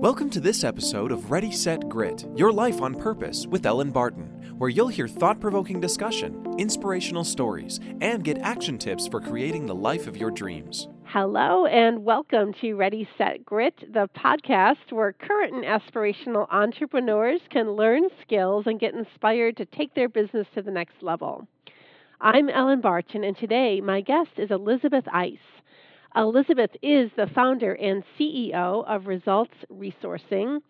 Welcome to this episode of Ready, Set, Grit Your Life on Purpose with Ellen Barton, where you'll hear thought provoking discussion, inspirational stories, and get action tips for creating the life of your dreams. Hello, and welcome to Ready, Set, Grit, the podcast where current and aspirational entrepreneurs can learn skills and get inspired to take their business to the next level. I'm Ellen Barton, and today my guest is Elizabeth Eiss. Elizabeth is the founder and CEO of Results Resourcing.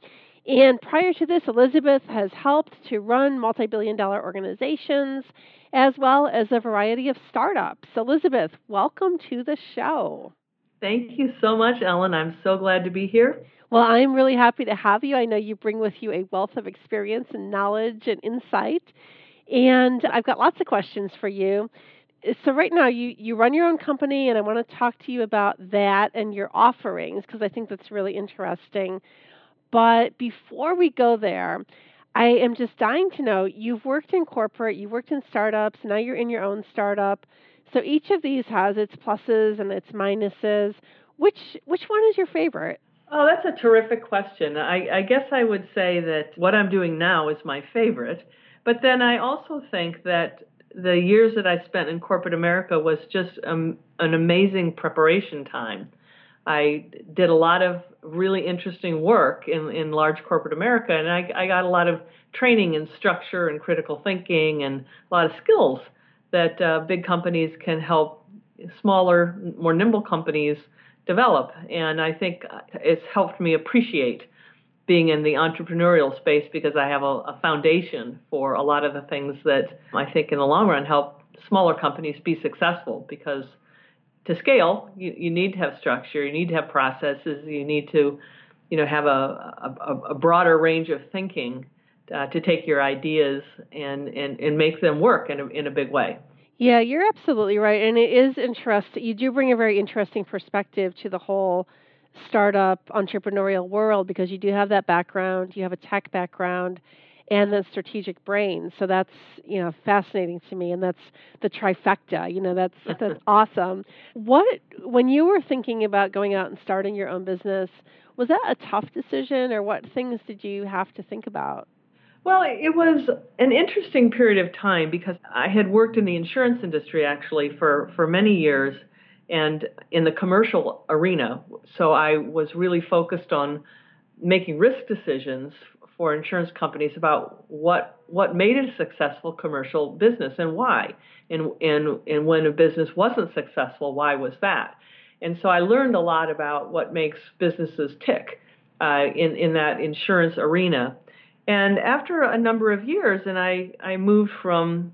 And prior to this, Elizabeth has helped to run multi billion dollar organizations as well as a variety of startups. Elizabeth, welcome to the show. Thank you so much, Ellen. I'm so glad to be here. Well, I'm really happy to have you. I know you bring with you a wealth of experience and knowledge and insight. And I've got lots of questions for you so right now you you run your own company and i want to talk to you about that and your offerings because i think that's really interesting but before we go there i am just dying to know you've worked in corporate you've worked in startups now you're in your own startup so each of these has its pluses and its minuses which which one is your favorite Oh, that's a terrific question. I, I guess I would say that what I'm doing now is my favorite. But then I also think that the years that I spent in corporate America was just um, an amazing preparation time. I did a lot of really interesting work in, in large corporate America, and I, I got a lot of training in structure and critical thinking and a lot of skills that uh, big companies can help smaller, more nimble companies develop. And I think it's helped me appreciate being in the entrepreneurial space because I have a, a, foundation for a lot of the things that I think in the long run help smaller companies be successful because to scale you, you need to have structure you need to have processes you need to you know have a, a, a broader range of thinking uh, to take your ideas and, and, and make them work in a, in a big way. Yeah you're absolutely right and it is interesting you do bring a very interesting perspective to the whole startup entrepreneurial world because you do have that background, you have a tech background, and the strategic brain. So that's you know fascinating to me, and that's the trifecta. You know that's that's awesome. What when you were thinking about going out and starting your own business, was that a tough decision, or what things did you have to think about? Well, it was an interesting period of time because I had worked in the insurance industry actually for for many years and in the commercial arena. So I was really focused on making risk decisions for insurance companies about what what made it a successful commercial business and why. And and and when a business wasn't successful, why was that? And so I learned a lot about what makes businesses tick uh, in in that insurance arena. And after a number of years, and I I moved from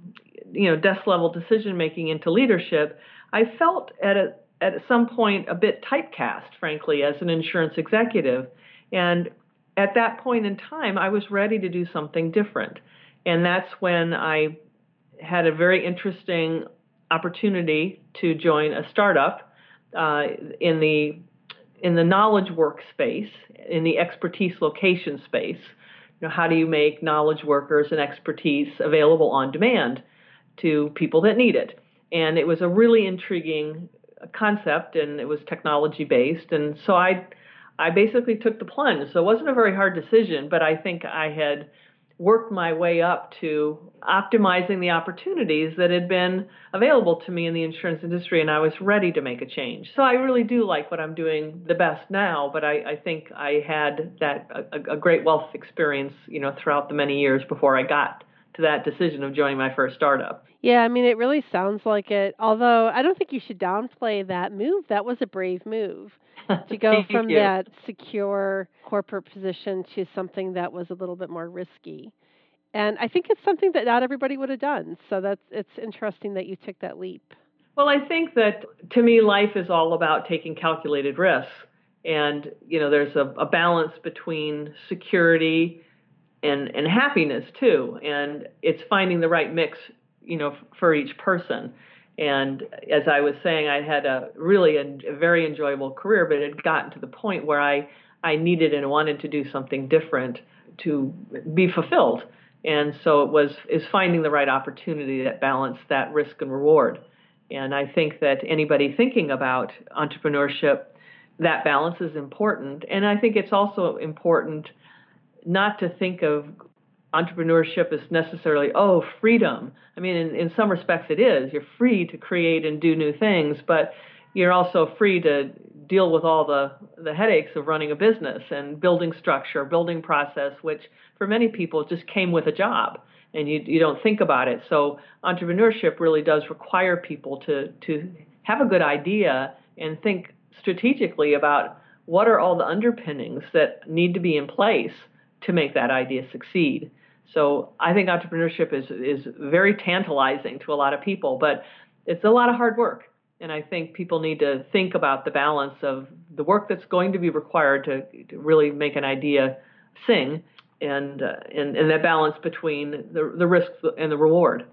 you know desk level decision making into leadership. I felt at a, at some point a bit typecast, frankly, as an insurance executive. And at that point in time, I was ready to do something different. And that's when I had a very interesting opportunity to join a startup uh, in the in the knowledge work space, in the expertise location space. You know, how do you make knowledge workers and expertise available on demand to people that need it? And it was a really intriguing concept and it was technology based and so i i basically took the plunge. So it wasn't a very hard decision but i think i had worked my way up to optimizing the opportunities that had been available to me in the insurance industry and i was ready to make a change. So i really do like what i'm doing the best now but i, I think i had that a, a great wealth experience you know throughout the many years before i got to that decision of joining my first startup. Yeah, I mean, it really sounds like it. Although I don't think you should downplay that move. That was a brave move to go from you. that secure corporate position to something that was a little bit more risky. And I think it's something that not everybody would have done. So that's it's interesting that you took that leap. Well, I think that to me, life is all about taking calculated risks. And, you know, there's a, a balance between security and and happiness too. And it's finding the right mix you know for each person. And as i was saying i had a really a, a very enjoyable career but it had gotten to the point where i i needed and wanted to do something different to be fulfilled. And so it was is finding the right opportunity that balanced that risk and reward. And i think that anybody thinking about entrepreneurship that balance is important. And I think it's also important not to think of entrepreneurship as necessarily, oh, freedom. I mean, in, in some respects it is. You're free to create and do new things, but you're also free to deal with all the, the headaches of running a business and building structure, building process, which for many people just came with a job and you, you don't think about it. So entrepreneurship really does require people to, to have a good idea and think strategically about what are all the underpinnings that need to be in place to make that idea succeed. So I think entrepreneurship is is very tantalizing to a lot of people, but it's a lot of hard work. And I think people need to think about the balance of the work that's going to be required to, to really make an idea sing, and, uh, and and that balance between the the risk and the reward.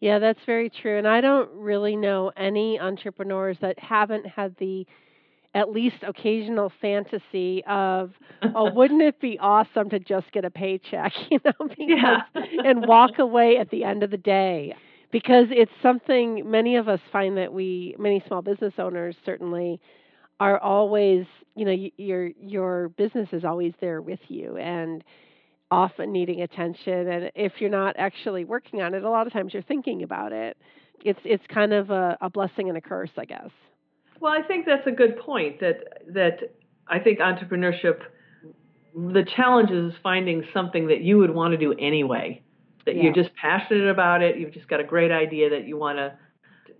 Yeah, that's very true. And I don't really know any entrepreneurs that haven't had the at least occasional fantasy of, oh, wouldn't it be awesome to just get a paycheck, you know, because, yeah. and walk away at the end of the day. Because it's something many of us find that we, many small business owners certainly, are always, you know, your your business is always there with you and often needing attention. And if you're not actually working on it, a lot of times you're thinking about it. It's it's kind of a, a blessing and a curse, I guess. Well, I think that's a good point. That that I think entrepreneurship, the challenge is finding something that you would want to do anyway. That yeah. you're just passionate about it. You've just got a great idea that you want to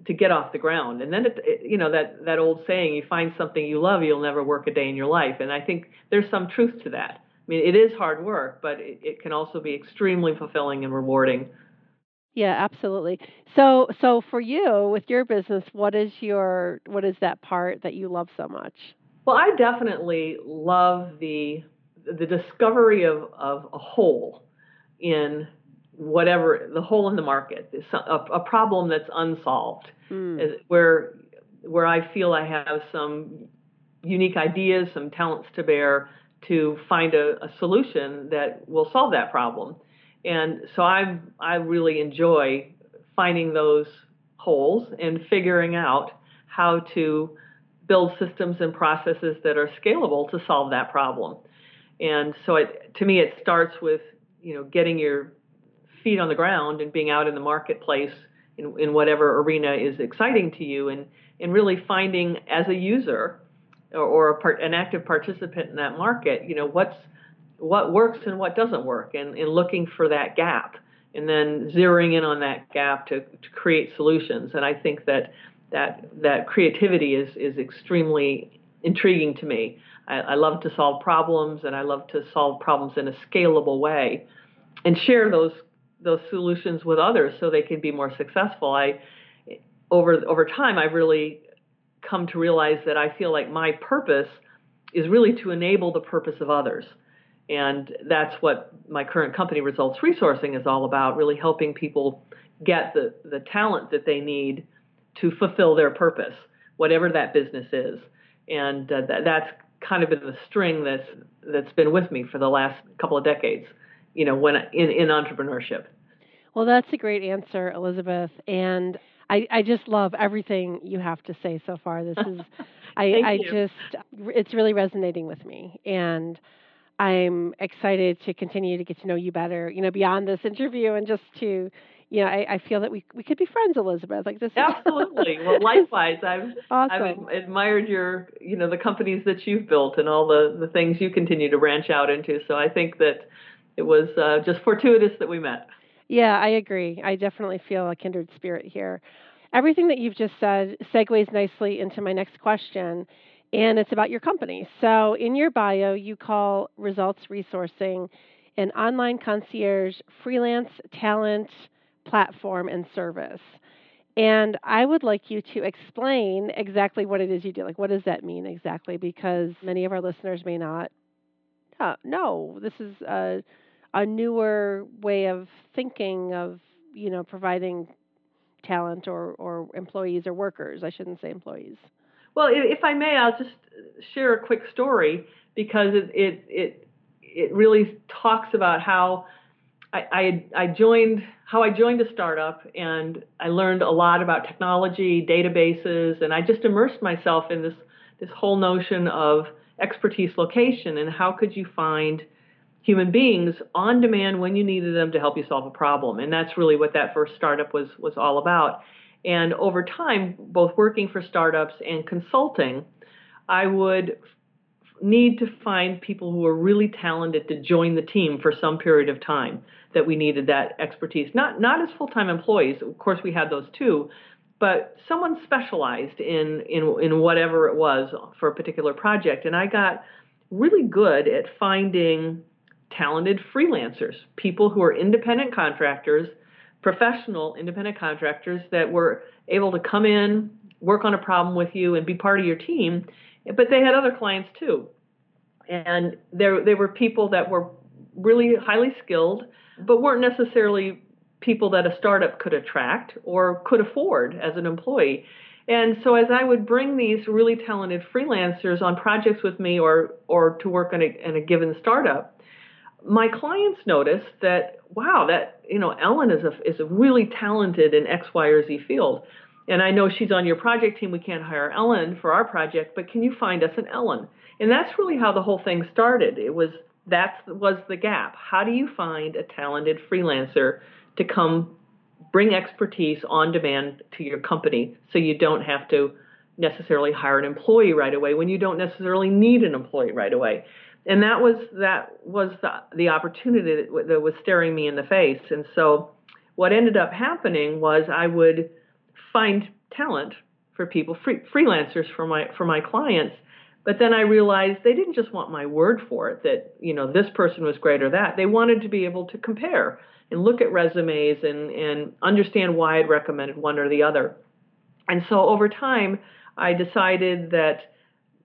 to get off the ground. And then it, it, you know that that old saying, you find something you love, you'll never work a day in your life. And I think there's some truth to that. I mean, it is hard work, but it, it can also be extremely fulfilling and rewarding. Yeah, absolutely. So so for you with your business, what is your what is that part that you love so much? Well, I definitely love the the discovery of, of a hole in whatever the hole in the market, a, a problem that's unsolved, mm. where where I feel I have some unique ideas, some talents to bear to find a, a solution that will solve that problem. And so I I really enjoy finding those holes and figuring out how to build systems and processes that are scalable to solve that problem. And so it to me it starts with you know getting your feet on the ground and being out in the marketplace in, in whatever arena is exciting to you and and really finding as a user or, or a part, an active participant in that market you know what's what works and what doesn't work and, and looking for that gap and then zeroing in on that gap to, to create solutions. And I think that that that creativity is is extremely intriguing to me. I, I love to solve problems and I love to solve problems in a scalable way and share those those solutions with others so they can be more successful. I over over time I've really come to realize that I feel like my purpose is really to enable the purpose of others. And that's what my current company, Results Resourcing, is all about really helping people get the, the talent that they need to fulfill their purpose, whatever that business is. And uh, that, that's kind of been the string that's, that's been with me for the last couple of decades, you know, when in, in entrepreneurship. Well, that's a great answer, Elizabeth. And I, I just love everything you have to say so far. This is, I, I just, it's really resonating with me. And I'm excited to continue to get to know you better, you know, beyond this interview and just to, you know, I, I feel that we we could be friends, Elizabeth. Like this. Absolutely. well, likewise, I've awesome. I've admired your, you know, the companies that you've built and all the the things you continue to branch out into. So I think that it was uh, just fortuitous that we met. Yeah, I agree. I definitely feel a kindred spirit here. Everything that you've just said segues nicely into my next question and it's about your company. So in your bio, you call Results Resourcing an online concierge freelance talent platform and service. And I would like you to explain exactly what it is you do. Like, what does that mean exactly? Because many of our listeners may not uh, know. This is a, a newer way of thinking of, you know, providing talent or, or employees or workers. I shouldn't say employees. Well, if I may, I'll just share a quick story because it it it, it really talks about how I, I, I joined how I joined a startup and I learned a lot about technology, databases, and I just immersed myself in this this whole notion of expertise location and how could you find human beings on demand when you needed them to help you solve a problem. And that's really what that first startup was was all about. And over time, both working for startups and consulting, I would need to find people who are really talented to join the team for some period of time that we needed that expertise. Not not as full-time employees of course we had those too but someone specialized in in in whatever it was for a particular project. And I got really good at finding talented freelancers people who are independent contractors professional independent contractors that were able to come in work on a problem with you and be part of your team but they had other clients too. And there, they were people that were really highly skilled, but weren't necessarily people that a startup could attract or could afford as an employee. And so as I would bring these really talented freelancers on projects with me or or to work in a, in a given startup, my clients noticed that wow, that you know Ellen is a is a really talented in X, Y, or Z field. And I know she's on your project team. We can't hire Ellen for our project, but can you find us an Ellen? And that's really how the whole thing started. It was that was the gap. How do you find a talented freelancer to come bring expertise on demand to your company so you don't have to necessarily hire an employee right away when you don't necessarily need an employee right away. And that was that was the, the opportunity that, that was staring me in the face. And so what ended up happening was I would find talent for people, free, freelancers for my for my clients. But then I realized they didn't just want my word for it that you know this person was great or that. They wanted to be able to compare and look at resumes and and understand why I'd recommended one or the other. And so over time, I decided that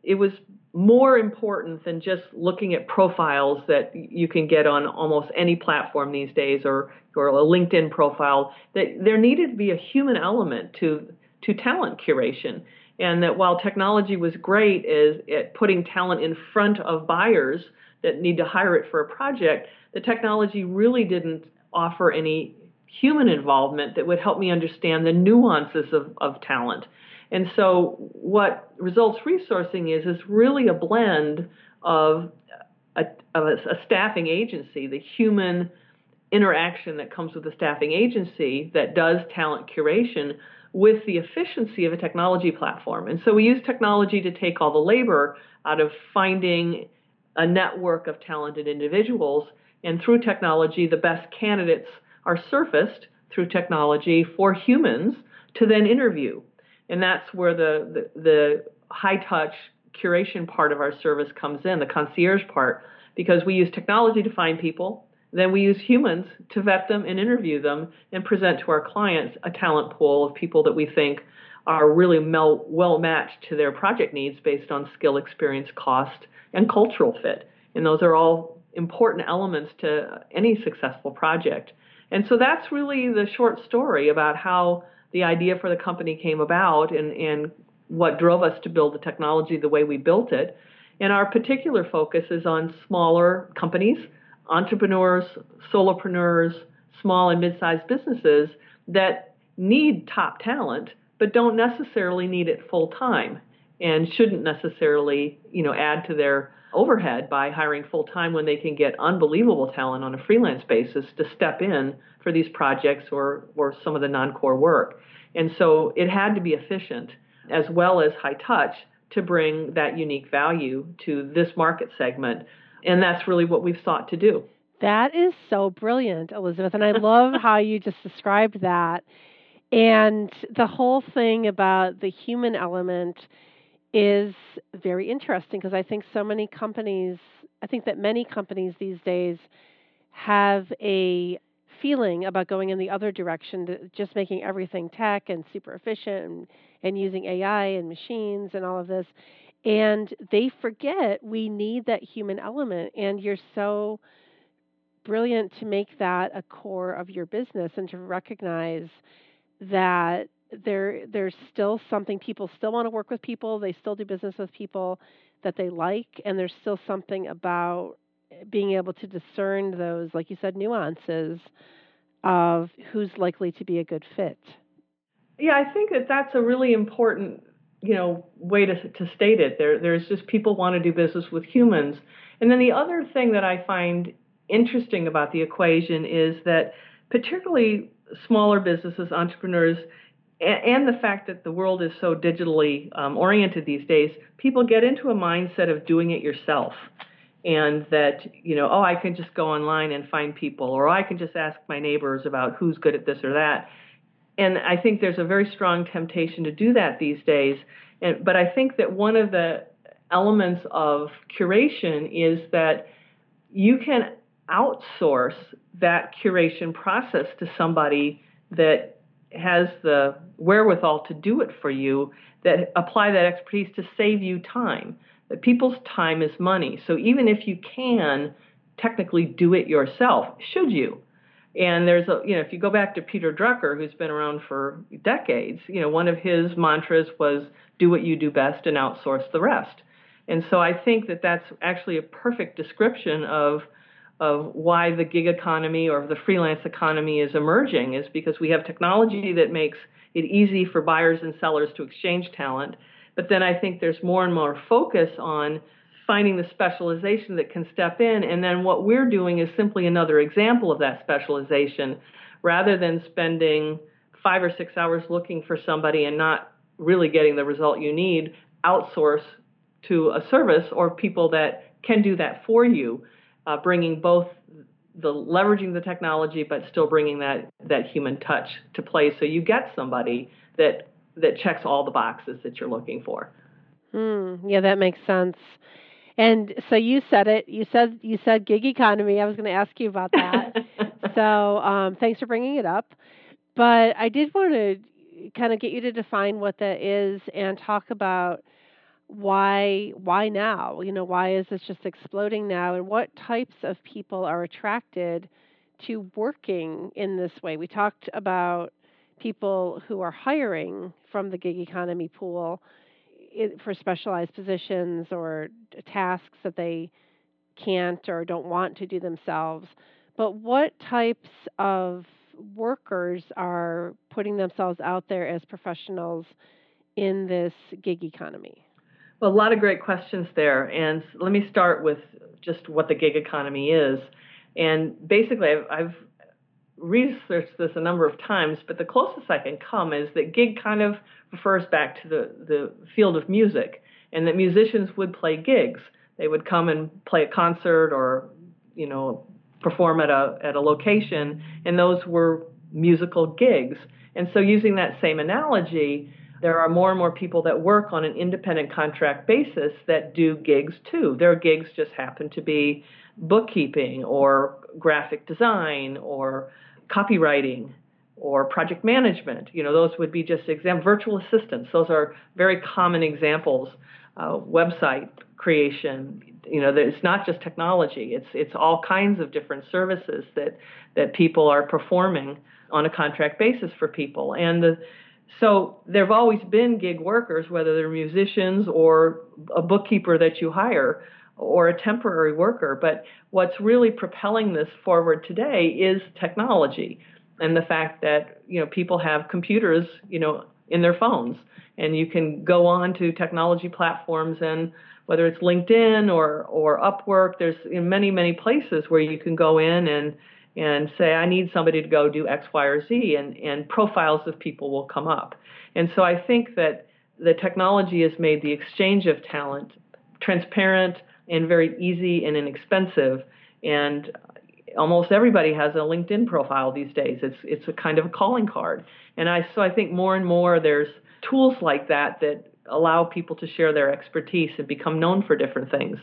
it was more important than just looking at profiles that you can get on almost any platform these days or or a LinkedIn profile that there needed to be a human element to to talent curation. And that while technology was great is at putting talent in front of buyers that need to hire it for a project the technology really didn't offer any human involvement that would help me understand the nuances of, of talent and so what results resourcing is is really a blend of a, of a, a staffing agency, the human interaction that comes with a staffing agency that does talent curation with the efficiency of a technology platform. And so we use technology to take all the labor out of finding a network of talented individuals. And through technology, the best candidates are surfaced through technology for humans to then interview and that's where the, the, the high touch curation part of our service comes in, the concierge part, because we use technology to find people. Then we use humans to vet them and interview them and present to our clients a talent pool of people that we think are really mel- well matched to their project needs based on skill, experience, cost, and cultural fit. And those are all important elements to any successful project. And so that's really the short story about how the idea for the company came about and, and what drove us to build the technology the way we built it. And our particular focus is on smaller companies, entrepreneurs, solopreneurs, small and mid-sized businesses that need top talent but don't necessarily need it full time and shouldn't necessarily, you know, add to their overhead by hiring full time when they can get unbelievable talent on a freelance basis to step in for these projects or, or some of the non core work. And so it had to be efficient as well as high touch to bring that unique value to this market segment. And that's really what we've sought to do. That is so brilliant, Elizabeth. And I love how you just described that. And the whole thing about the human element is very interesting because I think so many companies, I think that many companies these days have a feeling about going in the other direction, just making everything tech and super efficient and, and using AI and machines and all of this. And they forget we need that human element. And you're so brilliant to make that a core of your business and to recognize that there there's still something people still want to work with people they still do business with people that they like and there's still something about eh, being able to discern those like you said nuances of who's likely to be a good fit yeah i think that that's a really important you know way to to state it. There there's just people want to do business with humans. And then the other thing that I find interesting about the equation is that particularly smaller businesses, entrepreneurs, and, the fact that the world is so digitally um, oriented these days, people get into a mindset of doing it yourself. And that, you know, oh, I can just go online and find people, or I can just ask my neighbors about who's good at this or that. And I think there's a very strong temptation to do that these days. And, but I think that one of the elements of curation is that you can outsource that curation process to somebody that has the wherewithal to do it for you, that apply that expertise to save you time. That people's time is money. So even if you can technically do it yourself, should you? And there's a, you know, if you go back to Peter Drucker, who's been around for decades, you know, one of his mantras was do what you do best and outsource the rest. And so I think that that's actually a perfect description of of why the gig economy or the freelance economy is emerging is because we have technology that makes it easy for buyers and sellers to exchange talent. But then I think there's more and more focus on finding the specialization that can step in. And then what we're doing is simply another example of that specialization. Rather than spending five or six hours looking for somebody and not really getting the result you need, outsource to a service or people that can do that for you uh, bringing both the leveraging the technology but still bringing that that human touch to play so you get somebody that that checks all the boxes that you're looking for. Mm, yeah that makes sense. And so you said it. You said you said gig economy. I was going to ask you about that. So um, thanks for bringing it up. But i did want to kind of get you to define what that is and talk about why why now? You know why is this just exploding now? And what types of people are attracted to working in this way? We talked about people who are hiring from the gig economy pool for specialized positions or tasks that they can't or don't want to do themselves. But what types of workers are putting themselves out there as professionals in this gig economy well, a lot of great questions there. And let me start with just what the gig economy is. And basically, I've, I've researched this a number of times, but the closest I can come is that gig kind of refers back to the, the field of music, and that musicians would play gigs. They would come and play a concert or, you know, perform at a at a location, and those were musical gigs. And so, using that same analogy, there are more and more people that work on an independent contract basis that do gigs too. Their gigs just happen to be bookkeeping or graphic design or copywriting or project management. You know, those would be just exam virtual assistants. Those are very common examples. Uh, website creation. You know, it's not just technology. It's it's all kinds of different services that that people are performing on a contract basis for people. And the so there have always been gig workers, whether they're musicians or a bookkeeper that you hire or a temporary worker. But what's really propelling this forward today is technology and the fact that you know people have computers, you know, in their phones, and you can go on to technology platforms and whether it's LinkedIn or or Upwork, there's many many places where you can go in and and say, I need somebody to go do X, Y, or Z, and, and profiles of people will come up. And so I think that the technology has made the exchange of talent transparent and very easy and inexpensive. And almost everybody has a LinkedIn profile these days. It's it's a kind of a calling card. And I so I think more and more there's tools like that that allow people to share their expertise and become known for different things.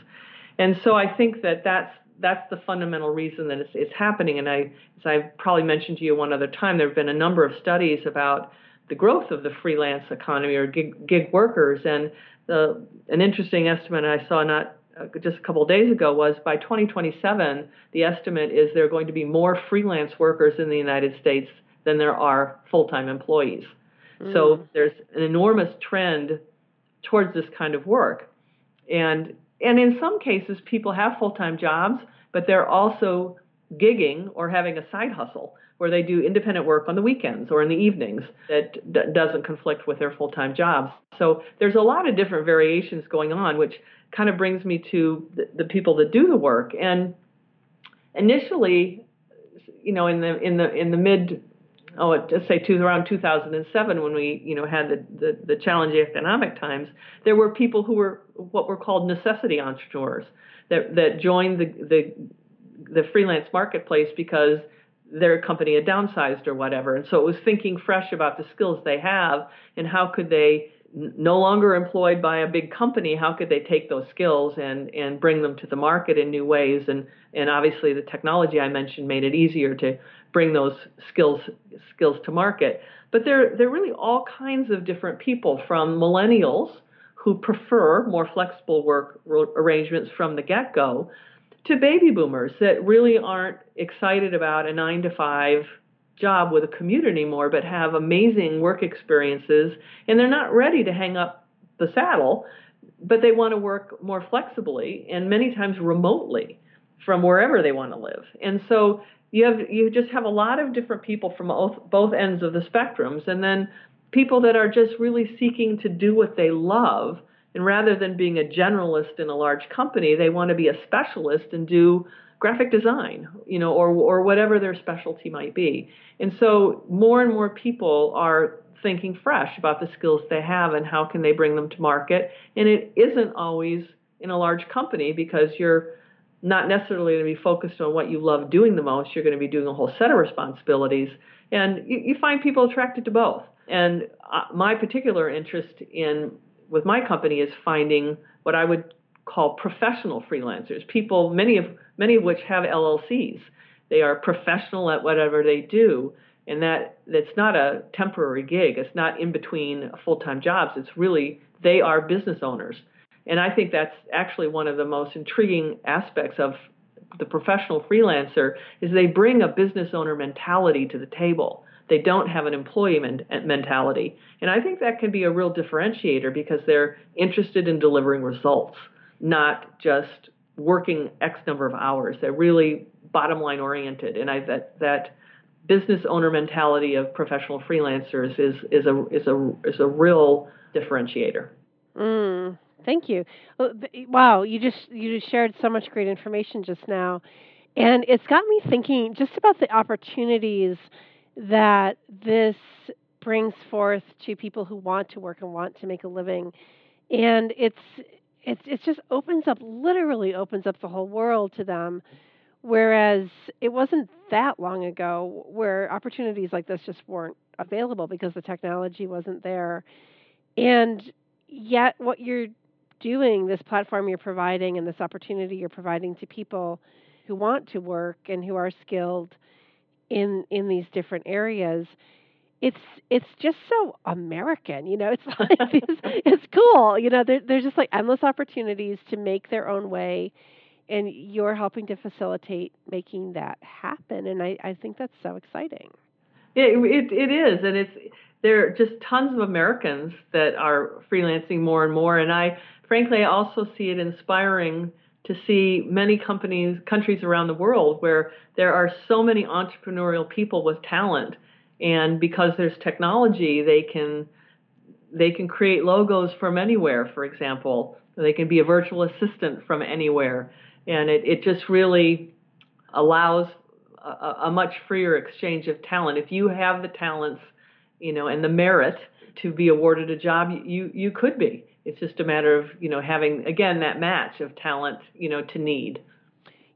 And so I think that that's that's the fundamental reason that it's, it's happening. And I, as I've probably mentioned to you one other time, there have been a number of studies about the growth of the freelance economy or gig, gig workers. And the, an interesting estimate I saw not uh, just a couple of days ago was by 2027, the estimate is there are going to be more freelance workers in the United States than there are full-time employees. Mm. So there's an enormous trend towards this kind of work. And and in some cases, people have full time jobs, but they're also gigging or having a side hustle where they do independent work on the weekends or in the evenings that d- doesn't conflict with their full-time jobs. So there's a lot of different variations going on, which kind of brings me to the, the people that do the work. And initially, you know, in the in the in the mid oh, let's say two, around 2007 when we, you know, had the, the, the challenging economic times, there were people who were what were called necessity entrepreneurs that, that joined the, the, the freelance marketplace because their company had downsized or whatever. And so it was thinking fresh about the skills they have and how could they no longer employed by a big company, how could they take those skills and, and bring them to the market in new ways? And, and obviously the technology I mentioned made it easier to bring those skills skills to market. But there are really all kinds of different people from millennials who prefer more flexible work arrangements from the get-go to baby boomers that really aren't excited about a 9 to 5 job with a commute anymore but have amazing work experiences and they're not ready to hang up the saddle but they want to work more flexibly and many times remotely from wherever they want to live. And so you have you just have a lot of different people from both both ends of the spectrums and then people that are just really seeking to do what they love and rather than being a generalist in a large company they want to be a specialist and do graphic design you know or or whatever their specialty might be and so more and more people are thinking fresh about the skills they have and how can they bring them to market and it isn't always in a large company because you're not necessarily going to be focused on what you love doing the most. You're going to be doing a whole set of responsibilities, and you, you find people attracted to both. And uh, my particular interest in with my company is finding what I would call professional freelancers, people many of many of which have LLCs. They are professional at whatever they do, and that that's not a temporary gig. It's not in between full-time jobs. It's really they are business owners and I think that's actually one of the most intriguing aspects of the professional freelancer is they bring a business owner mentality to the table. They don't have an employee men- mentality. And I think that can be a real differentiator because they're interested in delivering results, not just working X number of hours. They're really bottom line oriented. And I that that business owner mentality of professional freelancers is is a is a is a real differentiator. Mm, Thank you. Wow, you just you just shared so much great information just now, and it's got me thinking just about the opportunities that this brings forth to people who want to work and want to make a living, and it's it's it just opens up literally opens up the whole world to them. Whereas it wasn't that long ago where opportunities like this just weren't available because the technology wasn't there. And yet what you're doing, this platform you're providing, and this opportunity you're providing to people who want to work and who are skilled in in these different areas it's it's just so American, you know. It's like it's, it's cool, you know. There, there's just like endless opportunities to make their own way, and you're helping to facilitate making that happen. And I, I think that's so exciting. It, it it is, and it's there are just tons of Americans that are freelancing more and more. And I frankly, I also see it inspiring to see many companies, countries around the world where there are so many entrepreneurial people with talent, and because there's technology, they can they can create logos from anywhere. For example, they can be a virtual assistant from anywhere, and it it just really allows a, a much freer exchange of talent. If you have the talents, you know, and the merit to be awarded a job, you you could be. It's just a matter of you know having again that match of talent you know to need.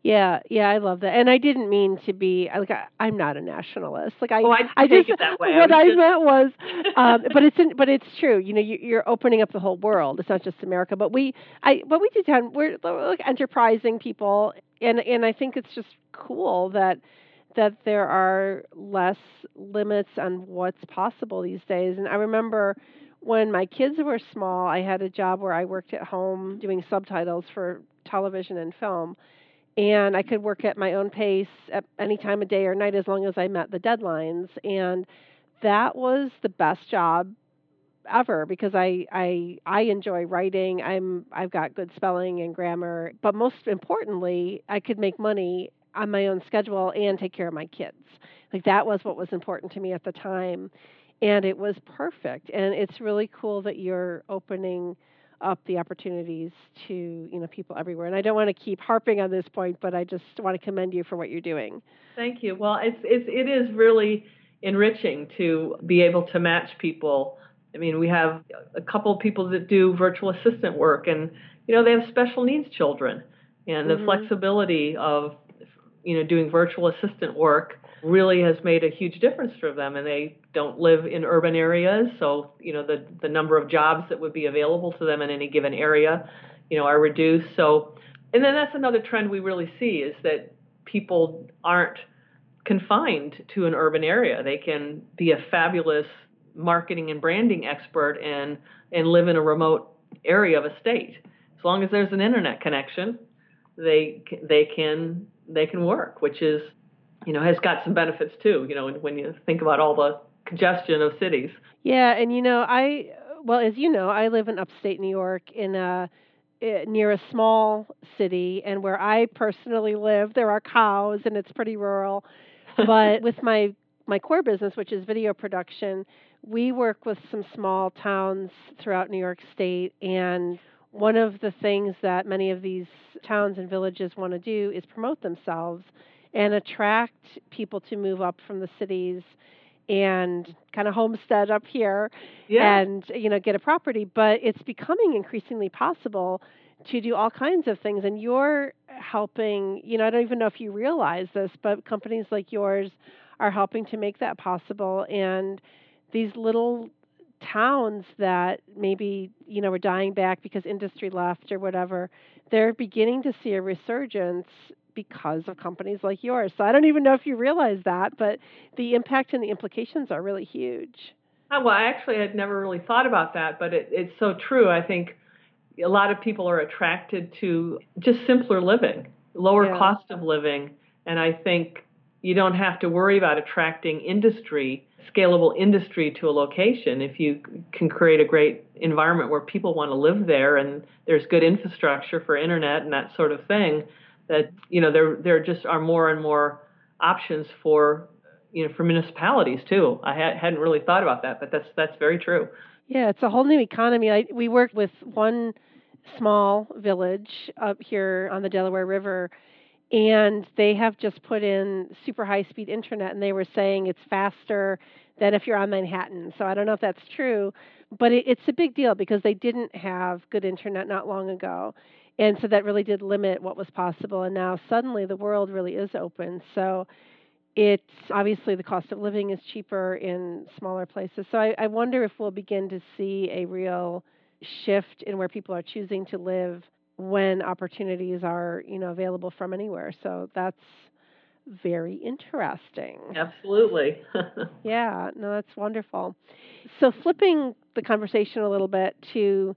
Yeah, yeah, I love that, and I didn't mean to be like I, am not a nationalist. Like I, oh, I, I just it that way. what I, I meant was, um, but it's in, but it's true. You know, you, you're opening up the whole world. It's not just America, but we, I, what we do, John, we're, we're like enterprising people, and and I think it's just cool that that there are less limits on what's possible these days. And I remember when my kids were small, I had a job where I worked at home doing subtitles for television and film. And I could work at my own pace at any time of day or night as long as I met the deadlines. And that was the best job ever because I I I enjoy writing. I'm I've got good spelling and grammar, but most importantly, I could make money on my own schedule and take care of my kids. Like that was what was important to me at the time. And it was perfect. And it's really cool that you're opening up the opportunities to, you know, people everywhere. And I don't want to keep harping on this point, but I just want to commend you for what you're doing. Thank you. Well, it's, it's it is really enriching to be able to match people. I mean, we have a couple of people that do virtual assistant work and you know, they have special needs children and the mm-hmm. flexibility of you know doing virtual assistant work really has made a huge difference for them and they don't live in urban areas so you know the the number of jobs that would be available to them in any given area you know are reduced. So and then that's another trend we really see is that people aren't confined to an urban area. They can be a fabulous marketing and branding expert and and live in a remote area of a state. As long as there's an internet connection they they can they can work, which is you know has got some benefits too. You know, when you think about all the congestion of cities. Yeah, and you know I well as you know I live in upstate New York in a near a small city and where I personally live there are cows and it's pretty rural but with my my core business which is video production we work with some small towns throughout New York state and one of the things that many of these towns and villages want to do is promote themselves and attract people to move up from the cities and kind of homestead up here yeah. and you know get a property but it's becoming increasingly possible to do all kinds of things and you're helping you know I don't even know if you realize this but companies like yours are helping to make that possible and these little towns that maybe you know were dying back because industry left or whatever they're beginning to see a resurgence because of companies like yours. So i don't even know if you realize that but the impact and the implications are really huge. Oh, well i actually had never really thought about that but it, it's so true. I think a lot of people are attracted to just simpler living lower yeah. cost of living. And i think you don't have to worry about attracting industry scalable industry to a location. If you can create a great environment where people want to live there and there's good infrastructure for internet and that sort of thing that you know there there just are more and more options for you know for municipalities too i ha- hadn't really thought about that but that's that's very true yeah it's a whole new economy I, we work with one small village up here on the delaware river and they have just put in super high speed internet and they were saying it's faster than if you're on Manhattan. So I don't know if that's true, but it, it's a big deal because they didn't have good internet not long ago. And so that really did limit what was possible. And now suddenly the world really is open. So it's obviously the cost of living is cheaper in smaller places. So I, I wonder if we'll begin to see a real shift in where people are choosing to live when opportunities are you know available from anywhere. So that's very interesting. Absolutely. yeah, no, that's wonderful. So, flipping the conversation a little bit to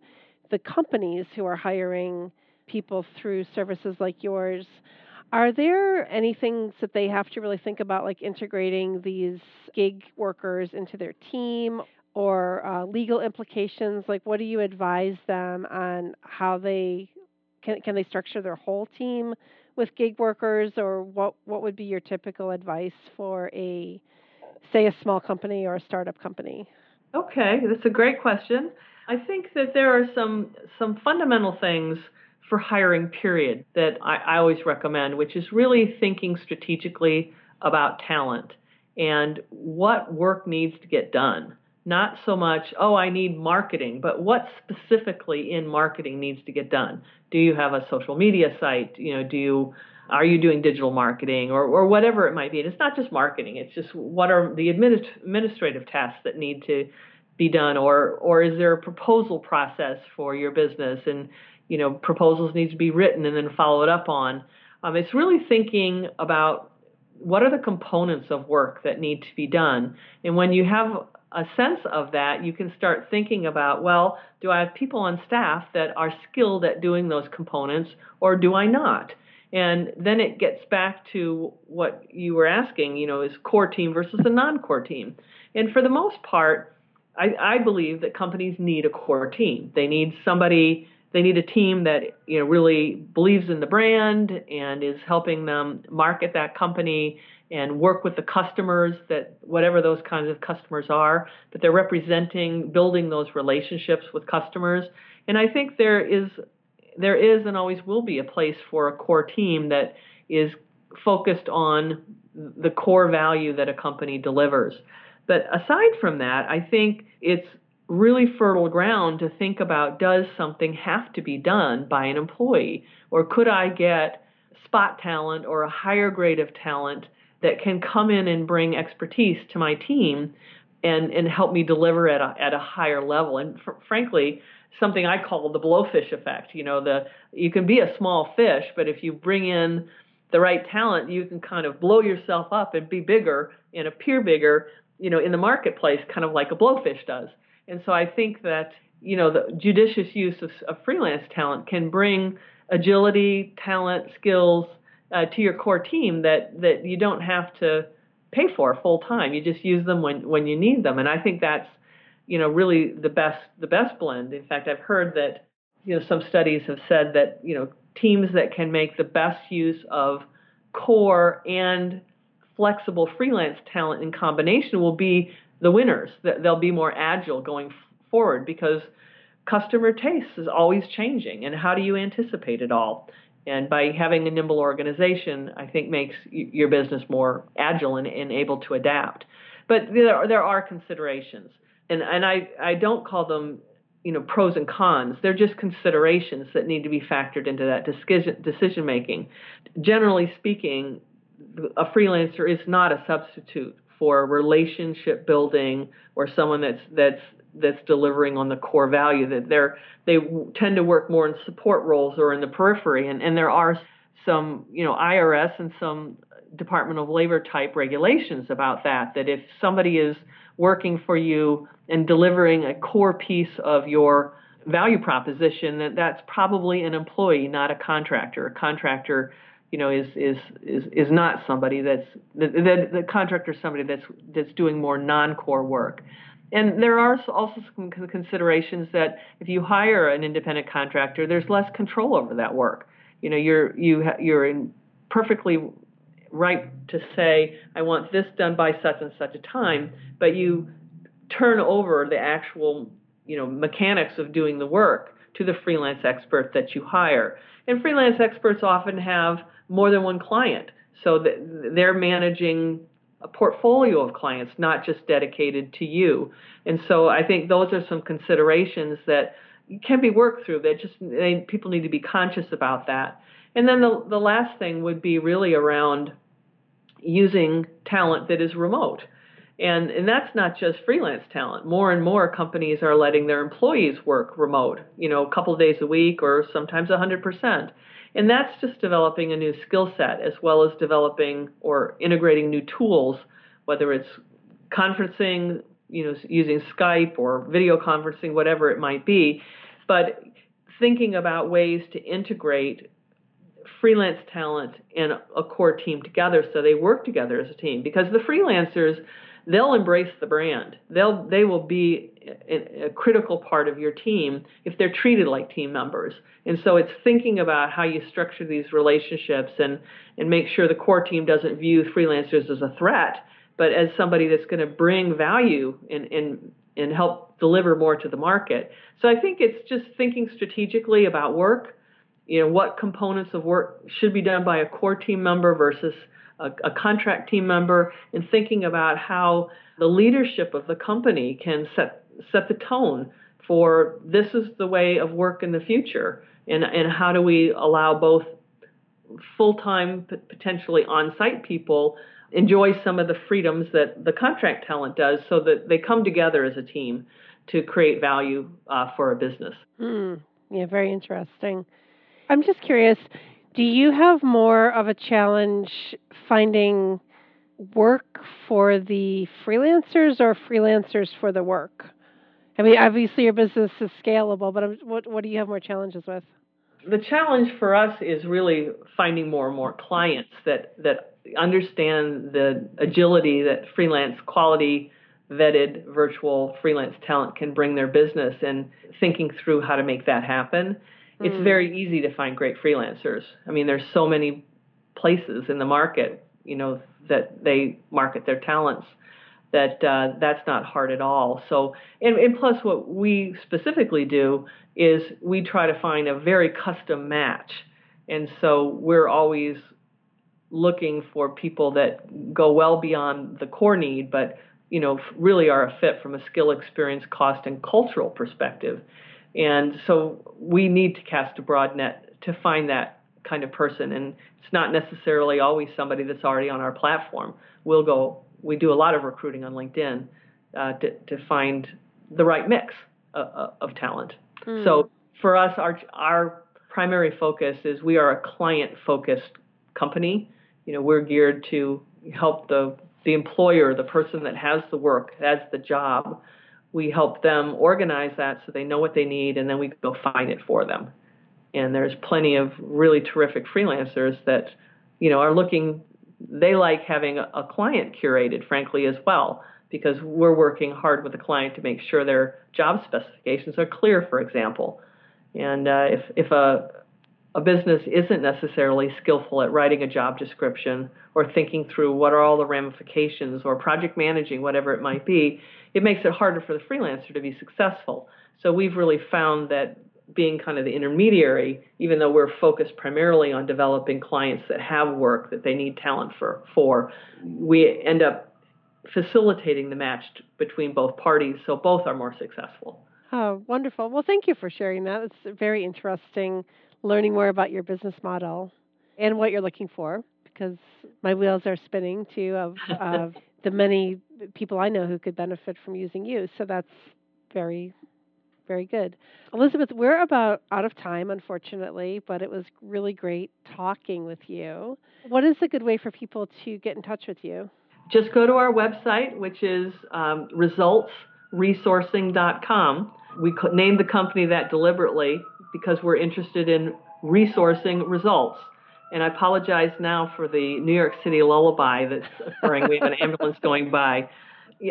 the companies who are hiring people through services like yours, are there any things that they have to really think about, like integrating these gig workers into their team or uh, legal implications? Like, what do you advise them on how they can, can they structure their whole team with gig workers, or what what would be your typical advice for a say a small company or a startup company? Okay, that's a great question. I think that there are some some fundamental things for hiring period that I, I always recommend, which is really thinking strategically about talent and what work needs to get done not so much, oh, I need marketing, but what specifically in marketing needs to get done? Do you have a social media site? You know, do you are you doing digital marketing or, or whatever it might be? And it's not just marketing, it's just what are the administrative tasks that need to be done or or is there a proposal process for your business and you know proposals need to be written and then followed up on. Um, it's really thinking about what are the components of work that need to be done and when you have a sense of that, you can start thinking about, well, do I have people on staff that are skilled at doing those components or do I not? And then it gets back to what you were asking, you know, is core team versus a non core team. And for the most part, I, I believe that companies need a core team. They need somebody they need a team that you know really believes in the brand and is helping them market that company and work with the customers that whatever those kinds of customers are that they're representing building those relationships with customers. And i think there is there is and always will be a place for a core team that is focused on the core value that a company delivers. But aside from that i think it's really fertile ground to think about does something have to be done by an employee? Or could i get spot talent or a higher grade of talent that can come in and bring expertise to my team and and help me deliver at a at a higher level? And fr- frankly something I call the blowfish effect you know the you can be a small fish but if you bring in the right talent you can kind of blow yourself up and be bigger and appear bigger you know in the marketplace kind of like a blowfish does and so I think that you know the judicious use of, of freelance talent can bring agility talent skills uh, to your core team that that you don't have to pay for full time. You just use them when when you need them, and I think that's you know really the best the best blend. In fact, I've heard that you know some studies have said that you know teams that can make the best use of core and flexible freelance talent in combination will be the winners. They'll be more agile going forward because customer taste is always changing, and how do you anticipate it all? And by having a nimble organization, I think makes your business more agile and, and able to adapt. But there are, there are considerations, and and I I don't call them you know pros and cons. They're just considerations that need to be factored into that decision decision making. Generally speaking, a freelancer is not a substitute for relationship building or someone that's that's that's delivering on the core value that they're they tend to work more in support roles or in the periphery. And and there are some you know IRS and some Department of Labor type regulations about that that if somebody is working for you and delivering a core piece of your value proposition that that's probably an employee not a contractor. A contractor you know is is is is not somebody that's the, the, contractor is somebody that's that's doing more non-core work and there are also some considerations that if you hire an independent contractor, there's less control over that work. You know, you're you ha- you're in perfectly right to say I want this done by such and such a time, but you turn over the actual you know mechanics of doing the work to the freelance expert that you hire. And freelance experts often have more than one client, so they're managing a portfolio of clients, not just dedicated to you. And so I think those are some considerations that can be worked through. That just they, people need to be conscious about that. And then the the last thing would be really around using talent that is remote. And and that's not just freelance talent. More and more companies are letting their employees work remote, you know, a couple days a week or sometimes 100%. And that's just developing a new skill set as well as developing or integrating new tools, whether it's conferencing, you know, using Skype or video conferencing, whatever it might be. But thinking about ways to integrate freelance talent and a core team together so they work together as a team because the freelancers they'll embrace the brand. They'll they will be a, a, critical part of your team if they're treated like team members. And so it's thinking about how you structure these relationships and and make sure the core team doesn't view freelancers as a threat, but as somebody that's going to bring value and and and help deliver more to the market. So I think it's just thinking strategically about work. You know, what components of work should be done by a core team member versus a, a contract team member, and thinking about how the leadership of the company can set set the tone for this is the way of work in the future, and and how do we allow both full-time potentially on-site people enjoy some of the freedoms that the contract talent does so that they come together as a team to create value uh, for a business. Mm, yeah, very interesting. I'm just curious do you have more of a challenge finding work for the freelancers or freelancers for the work? I mean, obviously your business is scalable, but what what do you have more challenges with? The challenge for us is really finding more and more clients that that understand the agility that freelance quality vetted virtual freelance talent can bring their business and thinking through how to make that happen it's Mm. very easy to find great freelancers. I mean, there's so many places in the market, you know, that they market their talents that uh, that's not hard at all. So, and, and plus, what we specifically do is we try to find a very custom match, and so we're always looking for people that go well beyond the core need, but you know, really are a fit from a skill, experience, cost, and cultural perspective. And so we need to cast a broad net to find that kind of person. And it's not necessarily always somebody that's already on our platform. We'll go, we do a lot of recruiting on LinkedIn uh, to, to find the right mix of, of talent. Mm. So for us, our, our primary focus is we are a client focused company. You know, we're geared to help the, the employer, the person that has the work, has the job, we help them organize that so they know what they need and then we go find it for them. And there's plenty of really terrific freelancers that you know are looking they like having a, client curated frankly as well because we're working hard with the client to make sure their job specifications are clear for example. And uh, if if a a business isn't necessarily skillful at writing a job description or thinking through what are all the ramifications or project managing whatever it might be it makes it harder for the freelancer to be successful. So we've really found that being kind of the intermediary, even though we're focused primarily on developing clients that have work that they need talent for, for we end up facilitating the match between both parties so both are more successful. Oh, wonderful. Well, thank you for sharing that. It's very interesting learning more about your business model and what you're looking for because my wheels are spinning too of, of the many people I know who could benefit from using you. So that's very, very good. Elizabeth, we're about out of time, unfortunately, but it was really great talking with you. What is a good way for people to get in touch with you? Just go to our website, which is um, resultsresourcing.com. We named the company that deliberately because we're interested in resourcing results. And I apologize now for the New York City lullaby that's occurring. we have an ambulance going by.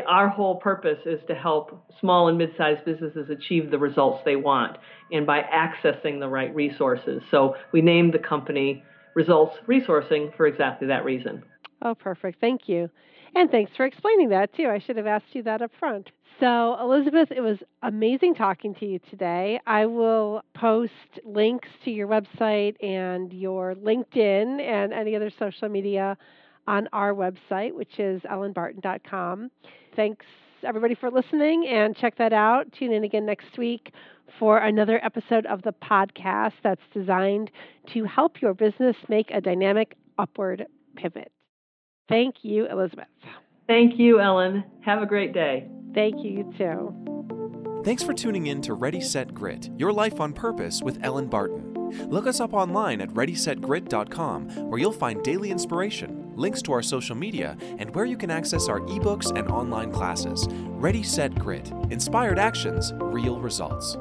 Our whole purpose is to help small and mid sized businesses achieve the results they want and by accessing the right resources. So we named the company Results Resourcing for exactly that reason. Oh, perfect. Thank you. And thanks for explaining that too. I should have asked you that up front. So, Elizabeth, it was amazing talking to you today. I will post links to your website and your LinkedIn and any other social media on our website, which is ellenbarton.com. Thanks, everybody, for listening, and check that out. Tune in again next week for another episode of the podcast that's designed to help your business make a dynamic upward pivot. Thank you, Elizabeth. Thank you, Ellen. Have a great day. Thank you, you too. Thanks for tuning in to Ready Set Grit Your Life on Purpose with Ellen Barton. Look us up online at ReadySetGrit.com, where you'll find daily inspiration, links to our social media, and where you can access our ebooks and online classes. Ready Set Grit Inspired Actions, Real Results.